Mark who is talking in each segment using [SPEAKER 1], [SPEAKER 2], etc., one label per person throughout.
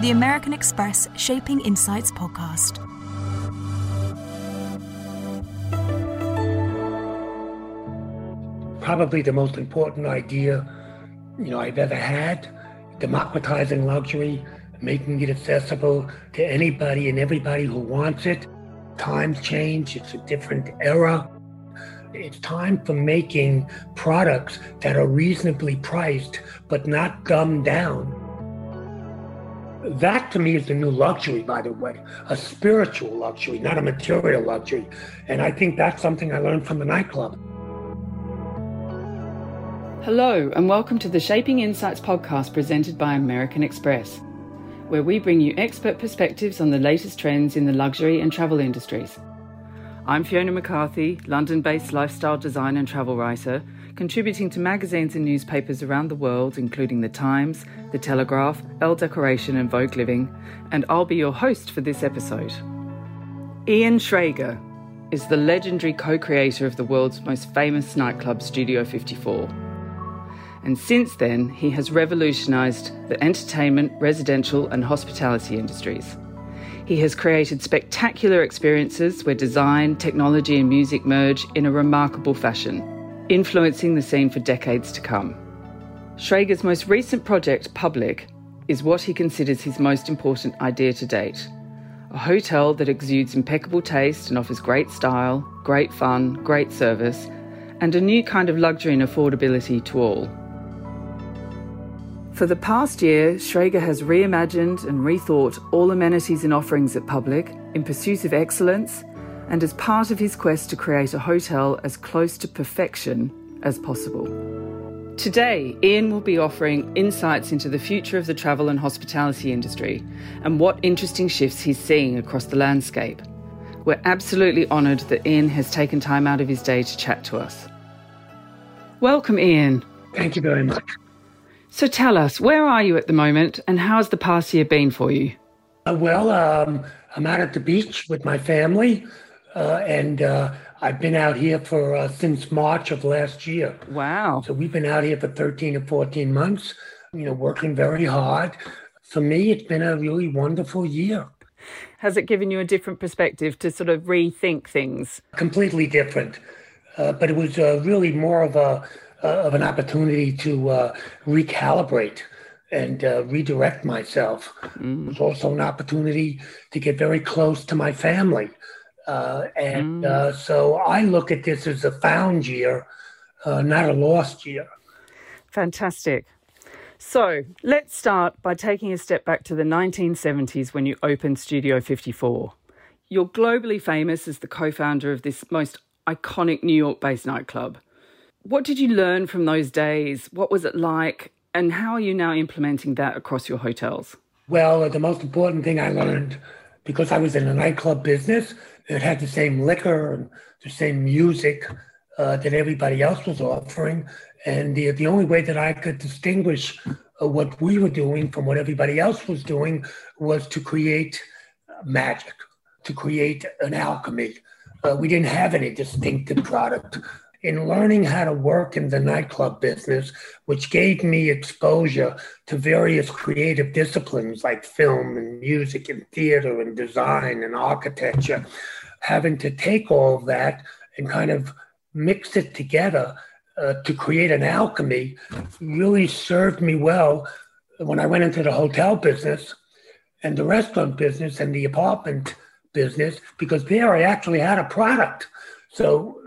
[SPEAKER 1] the American Express Shaping Insights podcast.
[SPEAKER 2] Probably the most important idea, you know, I've ever had, democratizing luxury, making it accessible to anybody and everybody who wants it. Times change, it's a different era. It's time for making products that are reasonably priced but not dumbed down that to me is the new luxury, by the way, a spiritual luxury, not a material luxury. And I think that's something I learned from the nightclub.
[SPEAKER 3] Hello, and welcome to the Shaping Insights podcast presented by American Express, where we bring you expert perspectives on the latest trends in the luxury and travel industries. I'm Fiona McCarthy, London based lifestyle design and travel writer contributing to magazines and newspapers around the world, including The Times, The Telegraph, Elle Decoration, and Vogue Living, and I'll be your host for this episode. Ian Schrager is the legendary co creator of the world's most famous nightclub, Studio 54. And since then, he has revolutionised the entertainment, residential, and hospitality industries. He has created spectacular experiences where design, technology, and music merge in a remarkable fashion influencing the scene for decades to come. Schrager's most recent project, Public, is what he considers his most important idea to date. A hotel that exudes impeccable taste and offers great style, great fun, great service, and a new kind of luxury and affordability to all. For the past year, Schrager has reimagined and rethought all amenities and offerings at Public in pursuit of excellence and as part of his quest to create a hotel as close to perfection as possible. Today, Ian will be offering insights into the future of the travel and hospitality industry and what interesting shifts he's seeing across the landscape. We're absolutely honoured that Ian has taken time out of his day to chat to us. Welcome, Ian.
[SPEAKER 2] Thank you very much.
[SPEAKER 3] So tell us, where are you at the moment and how has the past year been for you?
[SPEAKER 2] Uh, well, um, I'm out at the beach with my family. Uh, and uh, I've been out here for uh, since March of last year.
[SPEAKER 3] Wow!
[SPEAKER 2] So we've been out here for 13 or 14 months. You know, working very hard. For me, it's been a really wonderful year.
[SPEAKER 3] Has it given you a different perspective to sort of rethink things?
[SPEAKER 2] Completely different, uh, but it was uh, really more of a of an opportunity to recalibrate and uh, redirect myself. Mm. It was also an opportunity to get very close to my family. Uh, and mm. uh, so I look at this as a found year, uh, not a lost year.
[SPEAKER 3] Fantastic. So let's start by taking a step back to the 1970s when you opened Studio 54. You're globally famous as the co founder of this most iconic New York based nightclub. What did you learn from those days? What was it like? And how are you now implementing that across your hotels?
[SPEAKER 2] Well, the most important thing I learned because I was in the nightclub business it had the same liquor and the same music uh, that everybody else was offering. And the, the only way that I could distinguish uh, what we were doing from what everybody else was doing was to create magic, to create an alchemy. Uh, we didn't have any distinctive product in learning how to work in the nightclub business, which gave me exposure to various creative disciplines like film and music and theater and design and architecture, having to take all of that and kind of mix it together uh, to create an alchemy really served me well when I went into the hotel business and the restaurant business and the apartment business, because there I actually had a product so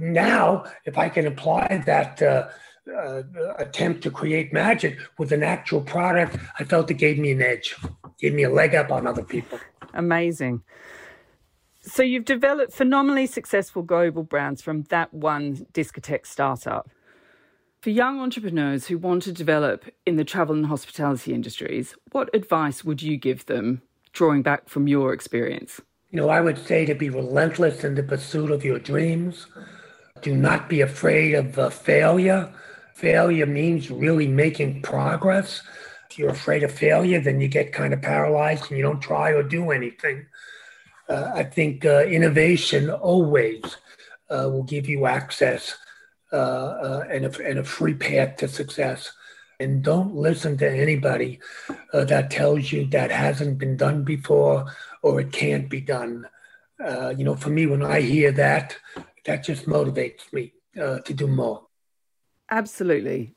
[SPEAKER 2] now, if I can apply that uh, uh, attempt to create magic with an actual product, I felt it gave me an edge, gave me a leg up on other people.
[SPEAKER 3] Amazing. So you've developed phenomenally successful global brands from that one discotheque startup. For young entrepreneurs who want to develop in the travel and hospitality industries, what advice would you give them, drawing back from your experience?
[SPEAKER 2] You know, I would say to be relentless in the pursuit of your dreams. Do not be afraid of uh, failure. Failure means really making progress. If you're afraid of failure, then you get kind of paralyzed and you don't try or do anything. Uh, I think uh, innovation always uh, will give you access uh, and, a, and a free path to success. And don't listen to anybody that tells you that hasn't been done before or it can't be done. You know, for me, when I hear that, that just motivates me to do more.
[SPEAKER 3] Absolutely.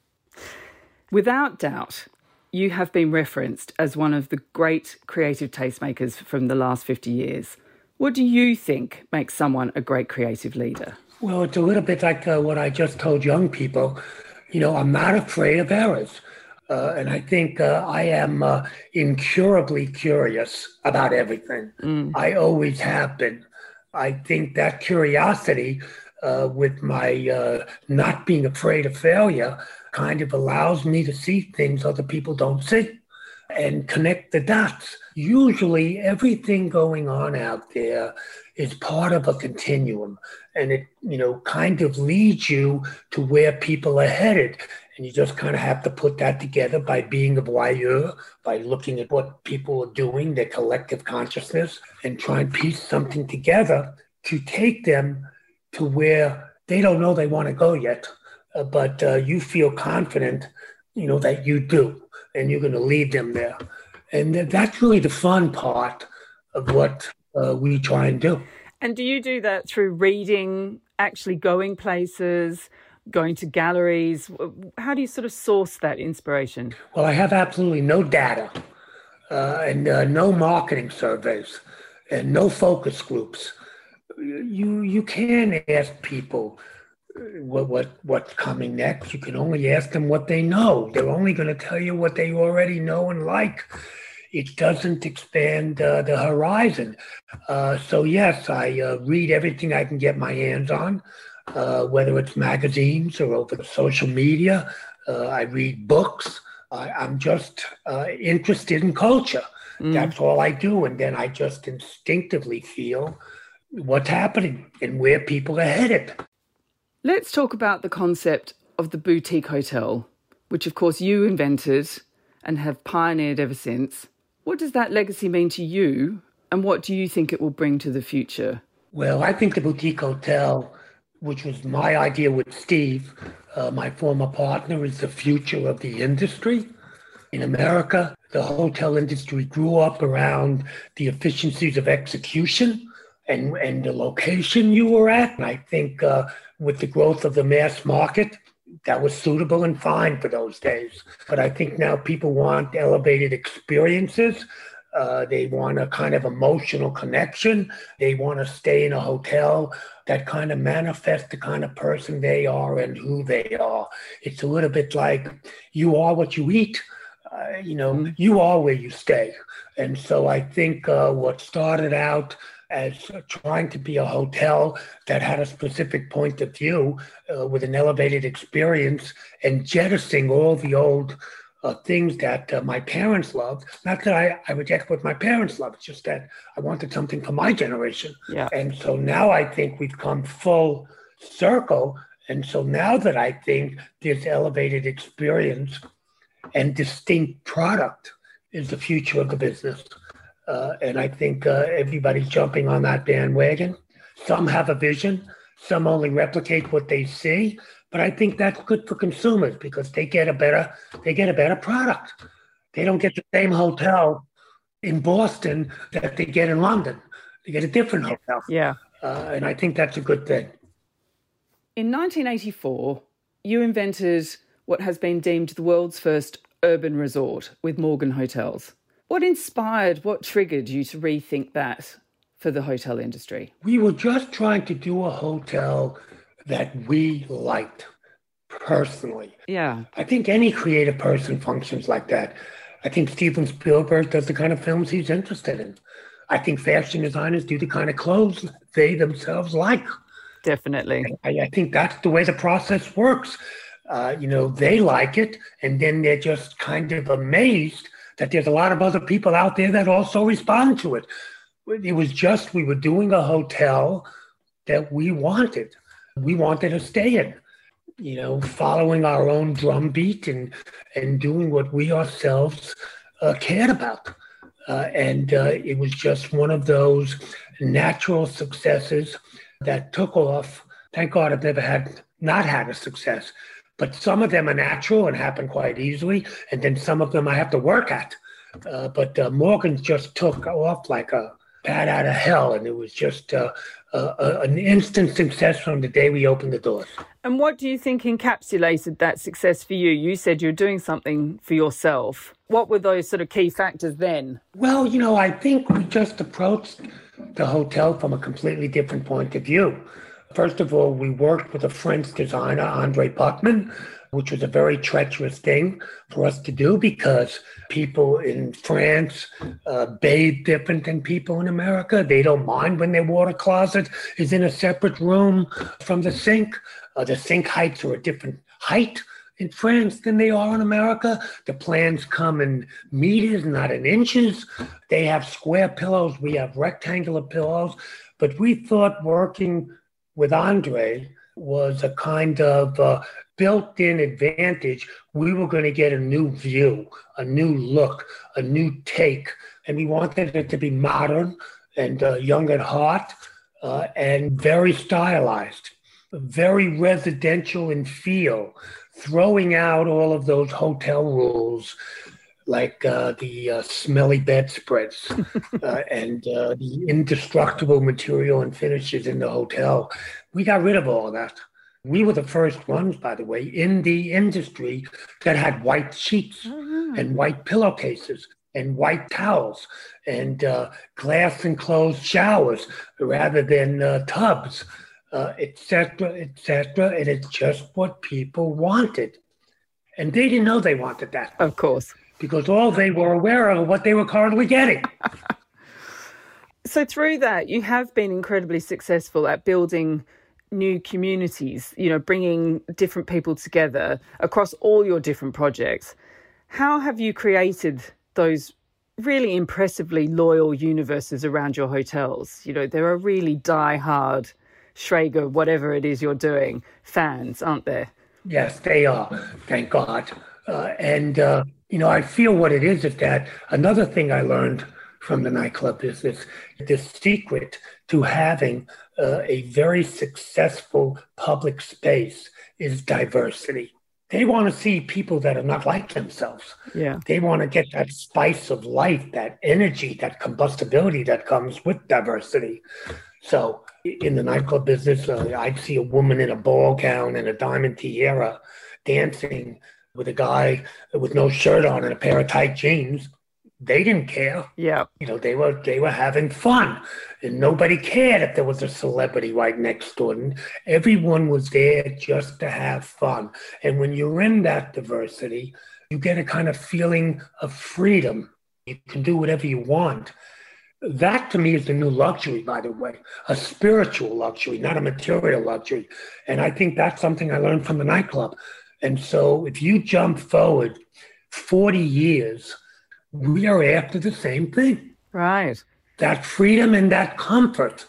[SPEAKER 3] Without doubt, you have been referenced as one of the great creative tastemakers from the last 50 years. What do you think makes someone a great creative leader?
[SPEAKER 2] Well, it's a little bit like uh, what I just told young people. You know, I'm not afraid of errors. Uh, and I think uh, I am uh, incurably curious about everything. Mm. I always have been. I think that curiosity, uh, with my uh, not being afraid of failure, kind of allows me to see things other people don't see and connect the dots. Usually, everything going on out there is part of a continuum and it, you know, kind of leads you to where people are headed. And you just kind of have to put that together by being a voyeur, by looking at what people are doing, their collective consciousness, and try and piece something together to take them to where they don't know they want to go yet, but uh, you feel confident, you know, that you do, and you're going to lead them there. And that's really the fun part of what uh, we try and do.
[SPEAKER 3] And do you do that through reading, actually going places, going to galleries? How do you sort of source that inspiration?
[SPEAKER 2] Well, I have absolutely no data uh, and uh, no marketing surveys and no focus groups. You you can ask people uh, what what what's coming next. You can only ask them what they know. They're only going to tell you what they already know and like it doesn't expand uh, the horizon. Uh, so yes, I uh, read everything I can get my hands on, uh, whether it's magazines or over social media. Uh, I read books. I, am just uh, interested in culture. Mm. That's all I do, and then I just instinctively feel what's happening and where people are headed.
[SPEAKER 3] Let's talk about the concept of the boutique hotel, which of course you invented and have pioneered ever since. What does that legacy mean to you, and what do you think it will bring to the future?
[SPEAKER 2] Well, I think the boutique hotel, which was my idea with Steve, uh, my former partner, is the future of the industry. In America, the hotel industry grew up around the efficiencies of execution and, and the location you were at. And I think uh, with the growth of the mass market, that was suitable and fine for those days. But I think now people want elevated experiences. Uh, they want a kind of emotional connection. They want to stay in a hotel that kind of manifests the kind of person they are and who they are. It's a little bit like you are what you eat. Uh, you know, mm-hmm. you are where you stay. And so I think uh, what started out as trying to be a hotel that had a specific point of view uh, with an elevated experience and jettisoning all the old uh, things that uh, my parents loved. Not that I, I reject what my parents loved, just that I wanted something for my generation.
[SPEAKER 3] Yeah.
[SPEAKER 2] And so now I think we've come full circle. And so now that I think this elevated experience and distinct product is the future of the business. Uh, and I think uh, everybody's jumping on that bandwagon. Some have a vision, some only replicate what they see. But I think that's good for consumers because they get a better they get a better product. They don't get the same hotel in Boston that they get in London. They get a different hotel.
[SPEAKER 3] Yeah.
[SPEAKER 2] Uh, and I think that's a good thing.
[SPEAKER 3] In 1984, you invented what has been deemed the world's first urban resort with Morgan Hotels. What inspired, what triggered you to rethink that for the hotel industry?
[SPEAKER 2] We were just trying to do a hotel that we liked personally.
[SPEAKER 3] Yeah.
[SPEAKER 2] I think any creative person functions like that. I think Steven Spielberg does the kind of films he's interested in. I think fashion designers do the kind of clothes they themselves like.
[SPEAKER 3] Definitely.
[SPEAKER 2] I, I think that's the way the process works. Uh, you know, they like it, and then they're just kind of amazed that there's a lot of other people out there that also respond to it. It was just we were doing a hotel that we wanted. We wanted to stay in, you know, following our own drumbeat and and doing what we ourselves uh, cared about. Uh, and uh, it was just one of those natural successes that took off. Thank God I've never had not had a success But some of them are natural and happen quite easily, and then some of them I have to work at. Uh, but uh, Morgan just took off like a bat out of hell, and it was just uh, an instant success from the day we opened the doors.
[SPEAKER 3] And what do you think encapsulated that success for you? You said you're doing something for yourself. What were those sort of key factors then?
[SPEAKER 2] Well, you know, I think we just approached the hotel from a completely different point of view. First of all, we worked with a French designer, Andre Putman, which was a very treacherous thing for us to do because people in France uh, bathe different than people in America. They don't mind when their water closet is in a separate room from the sink. Uh, the sink heights are a different height in France than they are in America. The plans come in meters, not in inches. They have square pillows, we have rectangular pillows. But we thought working with Andre was a kind of uh, built in advantage. We were going to get a new view, a new look, a new take. And we wanted it to be modern and uh, young at heart uh, and very stylized, very residential in feel, throwing out all of those hotel rules like uh, the uh, smelly bedspreads uh, and uh, the indestructible material and finishes in the hotel. We got rid of all of that. We were the first ones, by the way, in the industry that had white sheets mm-hmm. and white pillowcases and white towels and uh, glass enclosed showers rather than uh, tubs, etc., etc. and it's just what people wanted. And they didn't know they wanted that.
[SPEAKER 3] Of course
[SPEAKER 2] because all they were aware of what they were currently getting.
[SPEAKER 3] so through that, you have been incredibly successful at building new communities, you know, bringing different people together across all your different projects. How have you created those really impressively loyal universes around your hotels? You know, there are really die-hard Schrager, whatever it is you're doing, fans, aren't there?
[SPEAKER 2] Yes, they are. Thank God. Uh, and uh, you know, I feel what it is is that another thing I learned from the nightclub is this, this secret to having uh, a very successful public space is diversity. They want to see people that are not like themselves.
[SPEAKER 3] Yeah.
[SPEAKER 2] They want to get that spice of life, that energy, that combustibility that comes with diversity. So in the nightclub business, uh, I'd see a woman in a ball gown and a diamond tiara dancing with a guy with no shirt on and a pair of tight jeans, they didn't care.
[SPEAKER 3] Yeah.
[SPEAKER 2] You know, they were they were having fun. And nobody cared if there was a celebrity right next door. And everyone was there just to have fun. And when you're in that diversity, you get a kind of feeling of freedom. You can do whatever you want. That to me is the new luxury, by the way, a spiritual luxury, not a material luxury. And I think that's something I learned from the nightclub. And so if you jump forward 40 years, we are after the same thing.
[SPEAKER 3] Right.
[SPEAKER 2] That freedom and that comfort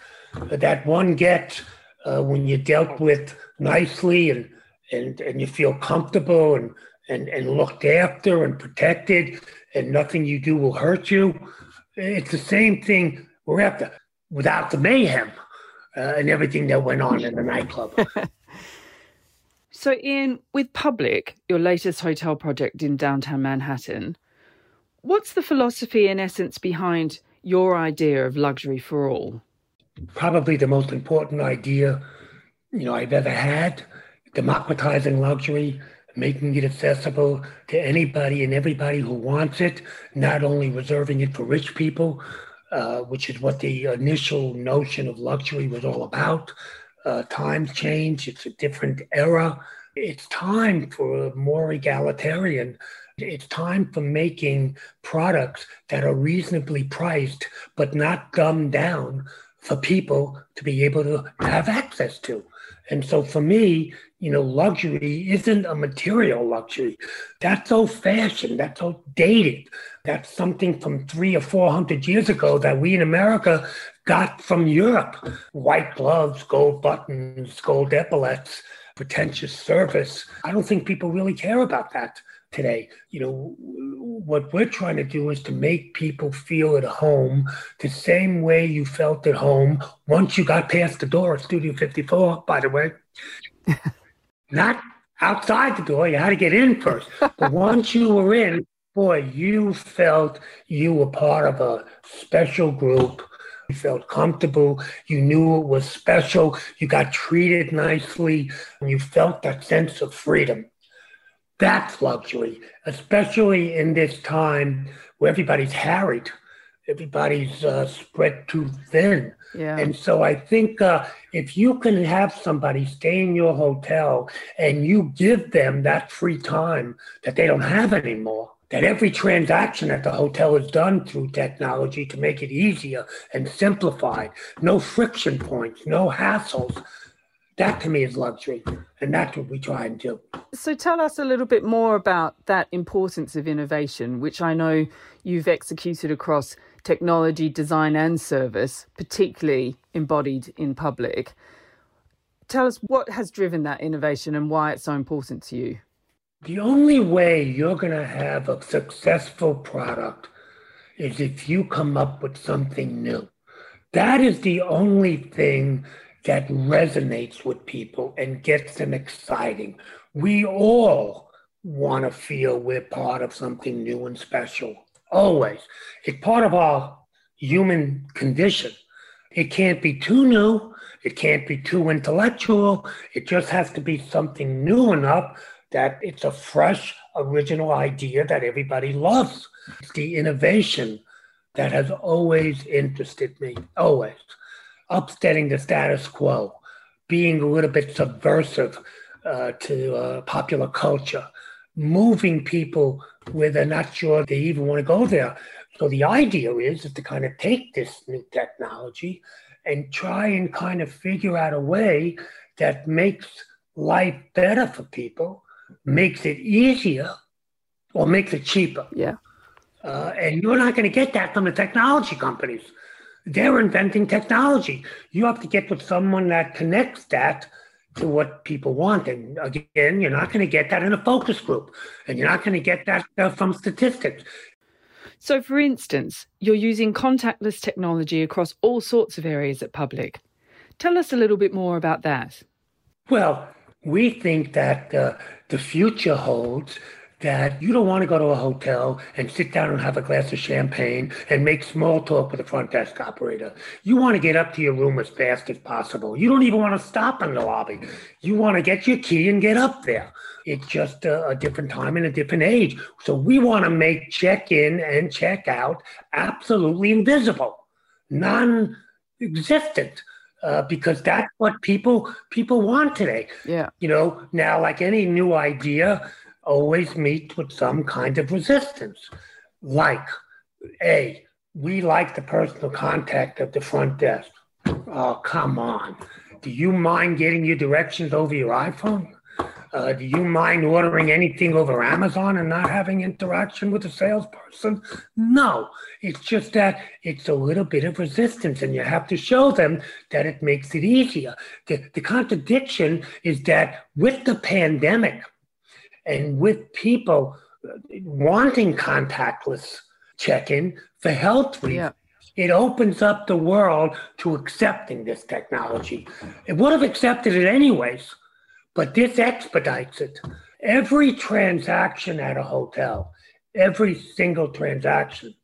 [SPEAKER 2] that one gets uh, when you're dealt with nicely and, and, and you feel comfortable and, and, and looked after and protected and nothing you do will hurt you. It's the same thing we're after without the mayhem uh, and everything that went on in the nightclub.
[SPEAKER 3] So, Ian, with Public, your latest hotel project in downtown Manhattan, what's the philosophy in essence behind your idea of luxury for all?
[SPEAKER 2] Probably the most important idea, you know, I've ever had, democratizing luxury, making it accessible to anybody and everybody who wants it, not only reserving it for rich people, uh, which is what the initial notion of luxury was all about, uh, times change. It's a different era. It's time for a more egalitarian. It's time for making products that are reasonably priced, but not dumbed down for people to be able to have access to. And so for me, you know, luxury isn't a material luxury. That's old fashioned. That's outdated. That's something from three or 400 years ago that we in America got from Europe. White gloves, gold buttons, gold epaulets, pretentious service. I don't think people really care about that today. You know, what we're trying to do is to make people feel at home the same way you felt at home once you got past the door at Studio 54, by the way. Not outside the door. You had to get in first. But once you were in, boy, you felt you were part of a special group. You felt comfortable. You knew it was special. You got treated nicely. And you felt that sense of freedom. That's luxury, especially in this time where everybody's harried everybody's uh, spread too thin.
[SPEAKER 3] Yeah.
[SPEAKER 2] And so I think uh, if you can have somebody stay in your hotel and you give them that free time that they don't have anymore, that every transaction at the hotel is done through technology to make it easier and simplified, no friction points, no hassles. That to me is luxury, and that's what we try and do.
[SPEAKER 3] So, tell us a little bit more about that importance of innovation, which I know you've executed across technology, design, and service, particularly embodied in public. Tell us what has driven that innovation and why it's so important to you.
[SPEAKER 2] The only way you're going to have a successful product is if you come up with something new. That is the only thing that resonates with people and gets them exciting. We all want to feel we're part of something new and special always. It's part of our human condition. It can't be too new. It can't be too intellectual. It just has to be something new enough that it's a fresh, original idea that everybody loves. It's the innovation that has always interested me, always. Upsetting the status quo, being a little bit subversive uh, to uh, popular culture, moving people where they're not sure they even want to go there. So the idea is, is to kind of take this new technology and try and kind of figure out a way that makes life better for people, makes it easier, or makes it cheaper.
[SPEAKER 3] Yeah.
[SPEAKER 2] Uh, and you're not going to get that from the technology companies. They're inventing technology. You have to get with someone that connects that to what people want. And again, you're not going to get that in a focus group, and you're not going to get that uh, from statistics.
[SPEAKER 3] So, for instance, you're using contactless technology across all sorts of areas at Public. Tell us a little bit more about that.
[SPEAKER 2] Well, we think that uh, the future holds that you don't want to go to a hotel and sit down and have a glass of champagne and make small talk with a front desk operator. You want to get up to your room as fast as possible. You don't even want to stop in the lobby. You want to get your key and get up there. It's just a, a different time and a different age. So we want to make check in and check out absolutely invisible, non existent. Uh, because that's what people people want today.
[SPEAKER 3] Yeah.
[SPEAKER 2] You know, now like any new idea, always meet with some kind of resistance. Like, A, we like the personal contact of the front desk. Oh, come on. Do you mind getting your directions over your iPhone? Uh, do you mind ordering anything over Amazon and not having interaction with the salesperson? No, it's just that it's a little bit of resistance, and you have to show them that it makes it easier. The, the contradiction is that with the pandemic, and with people wanting contactless check-in for health reasons. Yeah. It opens up the world to accepting this technology. It would have accepted it anyways, but this expedites it. Every transaction at a hotel, every single transaction,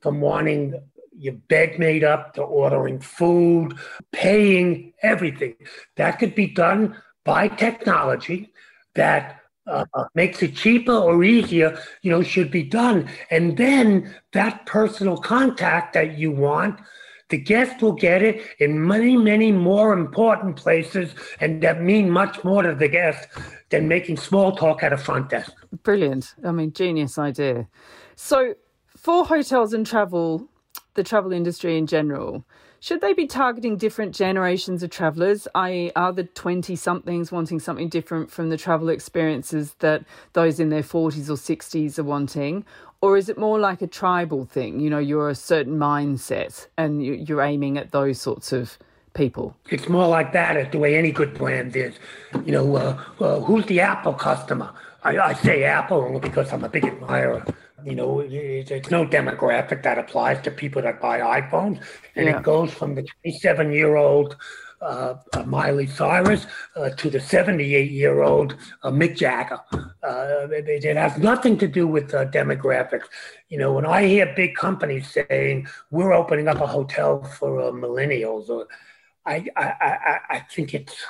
[SPEAKER 2] from wanting your bed made up to ordering food, paying everything, that could be done by technology that uh, makes it cheaper or easier, you know, should be done. And then that personal contact that you want, the guest will get it in many, many more important places and that mean much more to the guest than making small talk at a front desk.
[SPEAKER 3] Brilliant. I mean, genius idea. So, for hotels and travel, the travel industry in general, should they be targeting different generations of travellers, i.e., are the 20 somethings wanting something different from the travel experiences that those in their 40s or 60s are wanting? Or is it more like a tribal thing? You know, you're a certain mindset and you're aiming at those sorts of people?
[SPEAKER 2] It's more like that, the way any good brand is. You know, uh, uh, who's the Apple customer? I, I say Apple only because I'm a big admirer you know, it's no demographic that applies to people that buy iPhones. And yeah. it goes from the 27 year old uh, uh, Miley Cyrus uh, to the 78 year old uh, Mick Jagger. Uh, it, it, has nothing to do with demographics. You know, when I hear big companies saying we're opening up a hotel for millennials, or I, I, I, I think it's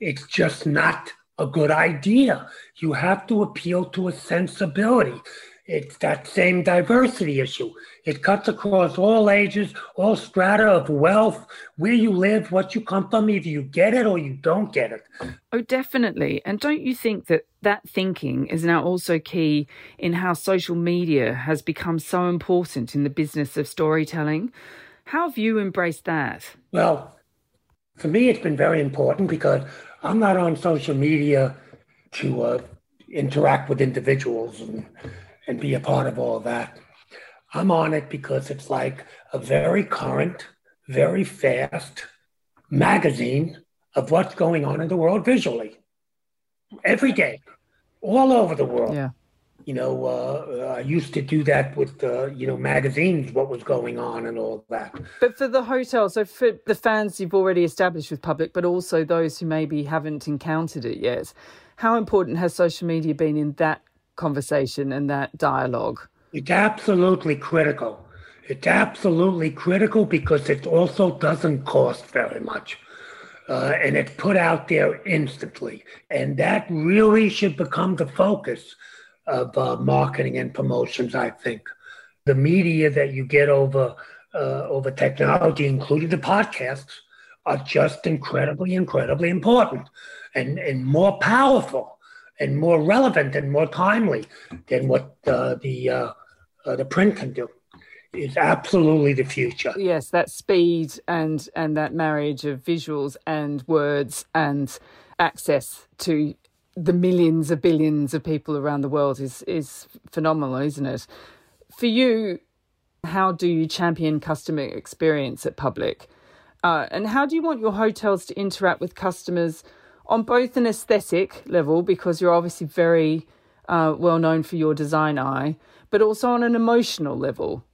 [SPEAKER 2] it's just not a good idea. You have to appeal to a sensibility. It's that same diversity issue. It cuts across all ages, all strata of wealth, where you live, what you come from. Either you get it or you don't get it.
[SPEAKER 3] Oh, definitely. And don't you think that that thinking is now also key in how social media has become so important in the business of storytelling? How have you embraced that?
[SPEAKER 2] Well, for me, it's been very important because I'm not on social media to uh, interact with individuals and and be a part of all that. I'm on it because it's like a very current, very fast magazine of what's going on in the world visually every day, all over the world.
[SPEAKER 3] Yeah.
[SPEAKER 2] You know, uh, I used to do that with, uh, you know, magazines, what was going on and all that.
[SPEAKER 3] But for the hotel, so for the fans you've already established with public, but also those who maybe haven't encountered it yet, how important has social media been in that conversation and that dialogue?
[SPEAKER 2] It's absolutely critical. It's absolutely critical because it also doesn't cost very much. Uh, and it's put out there instantly. And that really should become the focus of uh, marketing and promotions, I think. The media that you get over uh, over technology, including the podcasts, are just incredibly, incredibly important and, and more powerful and more relevant and more timely than what uh, the uh, uh, the print can do is absolutely the future.
[SPEAKER 3] Yes, that speed and and that marriage of visuals and words and access to the millions of billions of people around the world is is phenomenal, isn't it? For you, how do you champion customer experience at Public? Uh, and how do you want your hotels to interact with customers on both an aesthetic level, because you're obviously very uh, well known for your design eye, but also on an emotional level.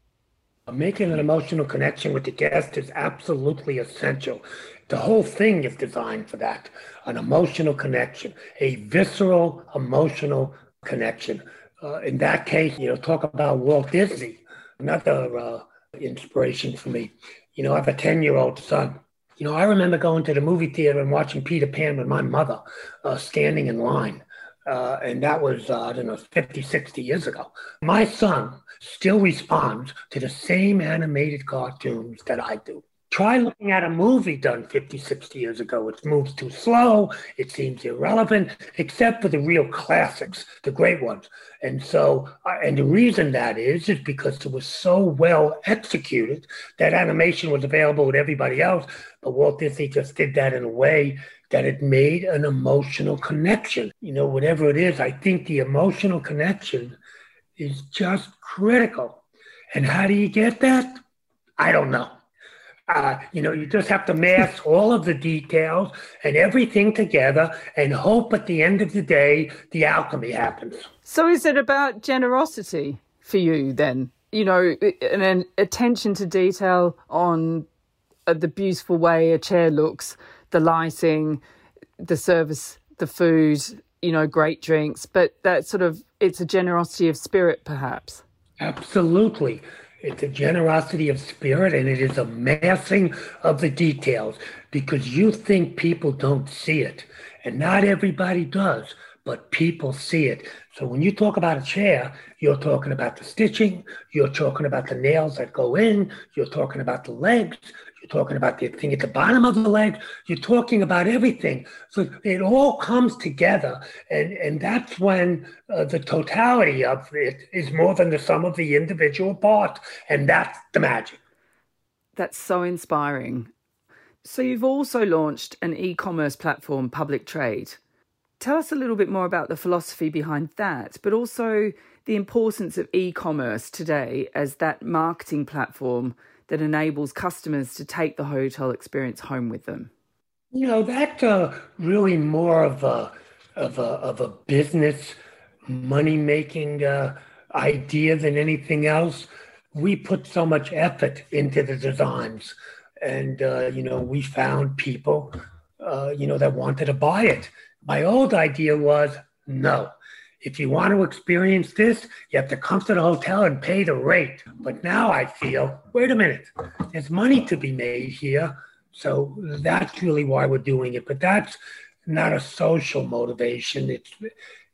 [SPEAKER 2] Making an emotional connection with the guest is absolutely essential. The whole thing is designed for that an emotional connection, a visceral emotional connection. Uh, in that case, you know, talk about Walt Disney, another uh, inspiration for me. You know, I have a 10 year old son you know, I remember going to the movie theater and watching Peter Pan with my mother uh, standing in line. Uh, and that was, uh, I don't know, 50, 60 years ago. My son still responds to the same animated cartoons that I do. Try looking at a movie done 50, 60 years ago. It moves too slow. It seems irrelevant, except for the real classics, the great ones. And so, uh, and the reason that is, is because it was so well executed that animation was available with everybody else. But Walt Disney just did that in a way that it made an emotional connection. You know, whatever it is, I think the emotional connection is just critical. And how do you get that? I don't know. Uh, you know, you just have to mask all of the details and everything together and hope at the end of the day the alchemy happens.
[SPEAKER 3] So, is it about generosity for you then? You know, and an attention to detail on uh, the beautiful way a chair looks, the lighting, the service, the food, you know, great drinks, but that sort of it's a generosity of spirit, perhaps.
[SPEAKER 2] Absolutely. It's a generosity of spirit and it is a massing of the details because you think people don't see it. And not everybody does, but people see it. So when you talk about a chair, you're talking about the stitching, you're talking about the nails that go in, you're talking about the legs, you're talking about the thing at the bottom of the leg. You're talking about everything. So it all comes together. And, and that's when uh, the totality of it is more than the sum of the individual parts. And that's the magic.
[SPEAKER 3] That's so inspiring. So you've also launched an e commerce platform, Public Trade. Tell us a little bit more about the philosophy behind that, but also the importance of e commerce today as that marketing platform that enables customers to take the hotel experience home with them?
[SPEAKER 2] You know, that's uh, really more of a, of a, of a business money making uh, idea than anything else. We put so much effort into the designs And, uh, you know, we found people, uh, you know, that wanted to buy it. My old idea was no. If you want to experience this, you have to come to the hotel and pay the rate. But now I feel, wait a minute, there's money to be made here. So that's really why we're doing it. But that's not a social motivation. It's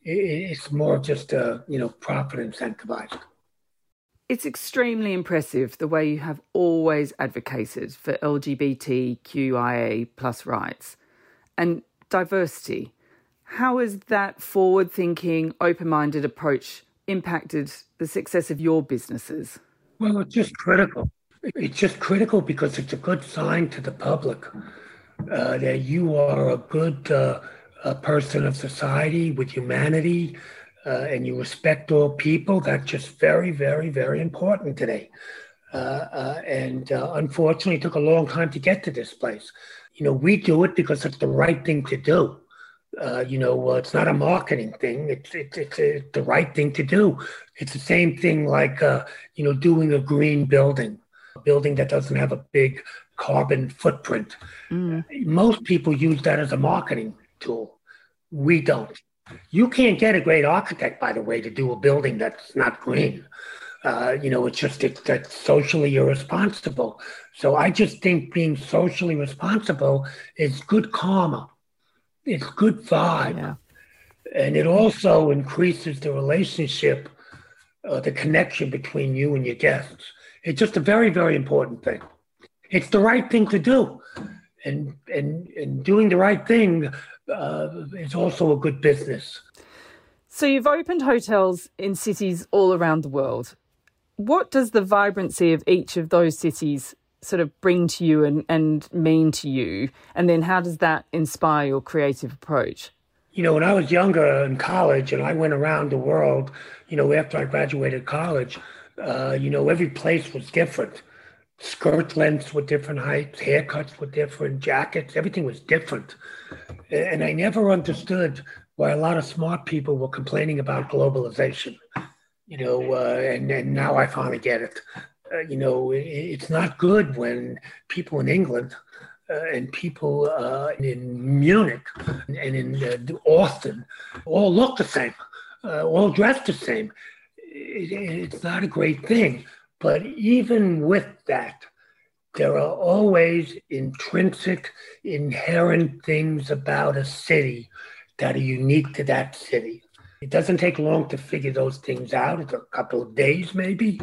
[SPEAKER 2] it's more just a you know profit incentivized.
[SPEAKER 3] It's extremely impressive the way you have always advocated for LGBTQIA plus rights and diversity. How has that forward thinking, open minded approach impacted the success of your businesses?
[SPEAKER 2] Well, it's just critical. It's just critical because it's a good sign to the public uh, that you are a good uh, a person of society with humanity uh, and you respect all people. That's just very, very, very important today. Uh, uh, and uh, unfortunately, it took a long time to get to this place. You know, we do it because it's the right thing to do. Uh, you know, uh, it's not a marketing thing. It's it's it's, it's, the right thing to do. It's the same thing like uh, you know doing a green building, a building that doesn't have a big carbon footprint. Mm. Most people use that as a marketing tool. We don't. You can't get a great architect, by the way, to do a building that's not green. Uh, you know, it's just it's, that's socially irresponsible. So I just think being socially responsible is good karma. It's good vibe. Yeah. And it also increases the relationship, uh, the connection between you and your guests. It's just a very, very important thing. It's the right thing to do. And, and, and doing the right thing uh, it's also a good business.
[SPEAKER 3] So you've opened hotels in cities all around the world. What does the vibrancy of each of those cities sort of bring to you and, and mean to you? And then how does that inspire your creative approach?
[SPEAKER 2] You know, when I was younger in college and I went around the world, you know, after I graduated college, uh, you know, every place was different. Skirt lengths were different heights, haircuts were different, jackets, everything was different. And I never understood why a lot of smart people were complaining about globalization. You know, uh, and, and now I finally get it. Uh, you know, it, it's not good when people in England uh, and people uh, in Munich and in uh, Austin all look the same, uh, all dressed the same. It, it's not a great thing. But even with that, there are always intrinsic, inherent things about a city that are unique to that city. It doesn't take long to figure those things out. It's a couple of days, maybe,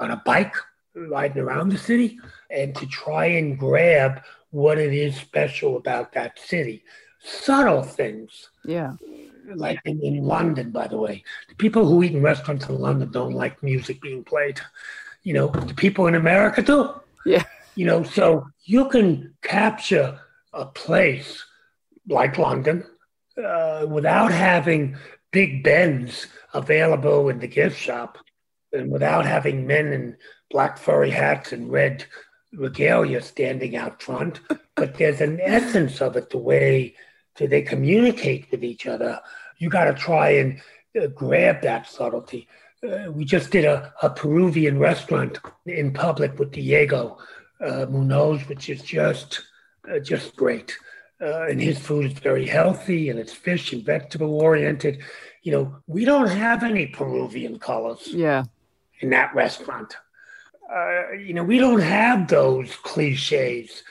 [SPEAKER 2] on a bike riding around the city, and to try and grab what it is special about that city. Subtle things.
[SPEAKER 3] Yeah.
[SPEAKER 2] Like in, in London, by the way. The people who eat in restaurants in London don't like music being played. You know, the people in America do.
[SPEAKER 3] Yeah.
[SPEAKER 2] You know, so you can capture a place like London uh, without having big Bens available in the gift shop and without having men in black furry hats and red regalia standing out front. But there's an essence of it, the way that they communicate with each other. You got to try and uh, grab that subtlety. Uh, we just did a, a Peruvian restaurant in public with Diego uh, Munoz, which is just uh, just great. Uh, and his food is very healthy and it's fish and vegetable oriented. You know, we don't have any Peruvian colors.
[SPEAKER 3] Yeah.
[SPEAKER 2] In that restaurant, uh, you know, we don't have those cliches.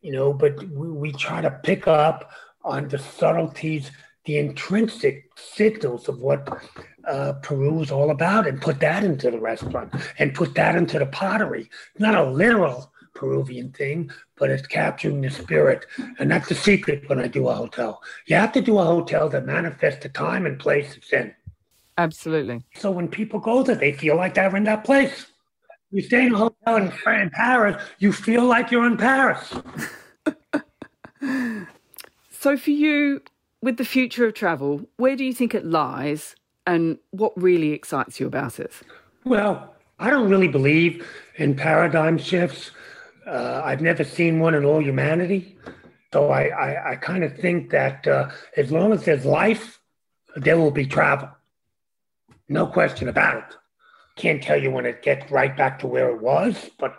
[SPEAKER 2] You know, but we, we try to pick up on the subtleties, the intrinsic signals of what uh, Peru is all about, and put that into the restaurant and put that into the pottery. Not a literal Peruvian thing, but it's capturing the spirit. And that's the secret when I do a hotel. You have to do a hotel that manifests the time and place it's in.
[SPEAKER 3] Absolutely.
[SPEAKER 2] So when people go there, they feel like they're in that place. You stay in a hotel in, in Paris, you feel like you're in Paris.
[SPEAKER 3] so for you, with the future of travel, where do you think it lies and what really excites you about it?
[SPEAKER 2] Well, I don't really believe in paradigm shifts. Uh, I've never seen one in all humanity. So I, I, I kind of think that uh, as long as there's life, there will be travel. No question about it. Can't tell you when it gets right back to where it was, but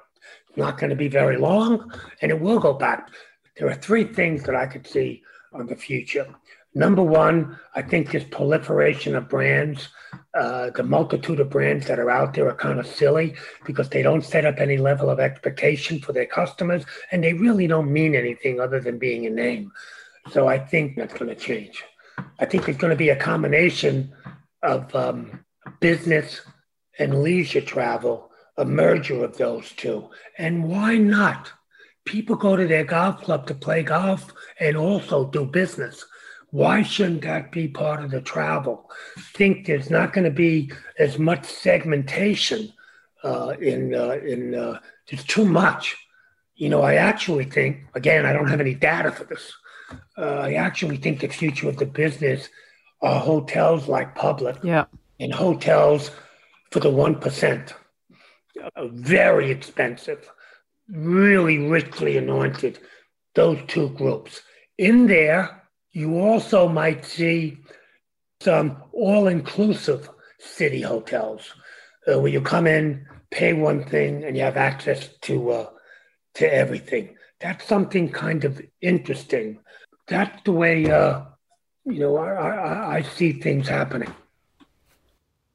[SPEAKER 2] it's not going to be very long, and it will go back. There are three things that I could see on the future. Number one, I think this proliferation of brands, uh, the multitude of brands that are out there are kind of silly because they don't set up any level of expectation for their customers and they really don't mean anything other than being a name. So I think that's going to change. I think it's going to be a combination of um, business and leisure travel, a merger of those two. And why not? People go to their golf club to play golf and also do business. Why shouldn't that be part of the travel? Think there's not going to be as much segmentation uh, in uh, in uh, there's too much. You know, I actually think again, I don't have any data for this. Uh, I actually think the future of the business are hotels like public,
[SPEAKER 3] yeah,
[SPEAKER 2] and hotels for the one percent, very expensive, really richly anointed. Those two groups in there you also might see some all inclusive city hotels uh, where you come in, pay one thing, and you have access to, uh, to everything. That's something kind of interesting. That's the way, uh, you know, I, I, I see things happening.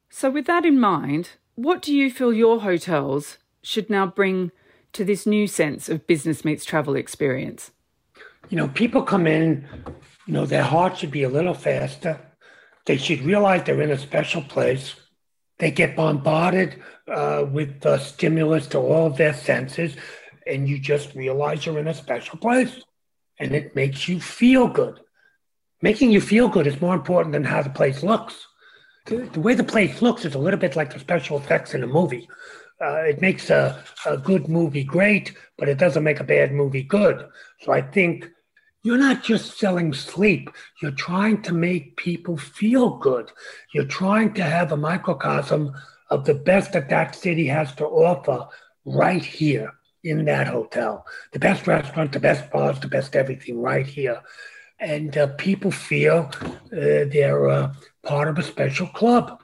[SPEAKER 3] So, with that in mind, what do you feel your hotels should now bring to this new sense of business meets travel experience?
[SPEAKER 2] You know, people come in you know, their heart should be a little faster. They should realize they're in a special place. They get bombarded uh, with the stimulus to all of their senses, and you just realize you're in a special place. And it makes you feel good. Making you feel good is more important than how the place looks. The, the way the place looks is a little bit like the special effects in a movie. Uh, it makes a, a good movie great, but it doesn't make a bad movie good. So I think you're not just selling sleep. You're trying to make people feel good. You're trying to have a microcosm of the best that that city has to offer right here in that hotel. The best restaurant, the best bars, the best everything right here. And uh, people feel uh, they're uh, part of a special club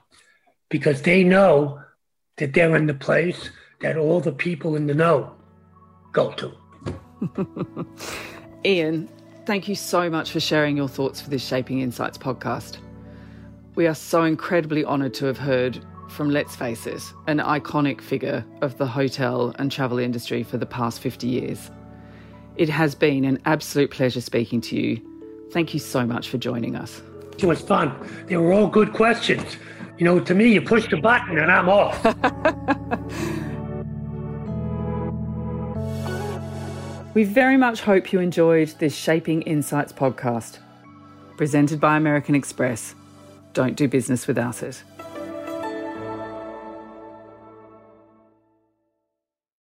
[SPEAKER 2] because they know that they're in the place that all the people in the know go to.
[SPEAKER 3] Ian, Thank you so much for sharing your thoughts for this Shaping Insights podcast. We are so incredibly honoured to have heard from Let's Face It, an iconic figure of the hotel and travel industry for the past 50 years. It has been an absolute pleasure speaking to you. Thank you so much for joining us.
[SPEAKER 2] It was fun. They were all good questions. You know, to me, you push the button and I'm off.
[SPEAKER 3] We very much hope you enjoyed this Shaping Insights podcast. Presented by American Express. Don't do business without it.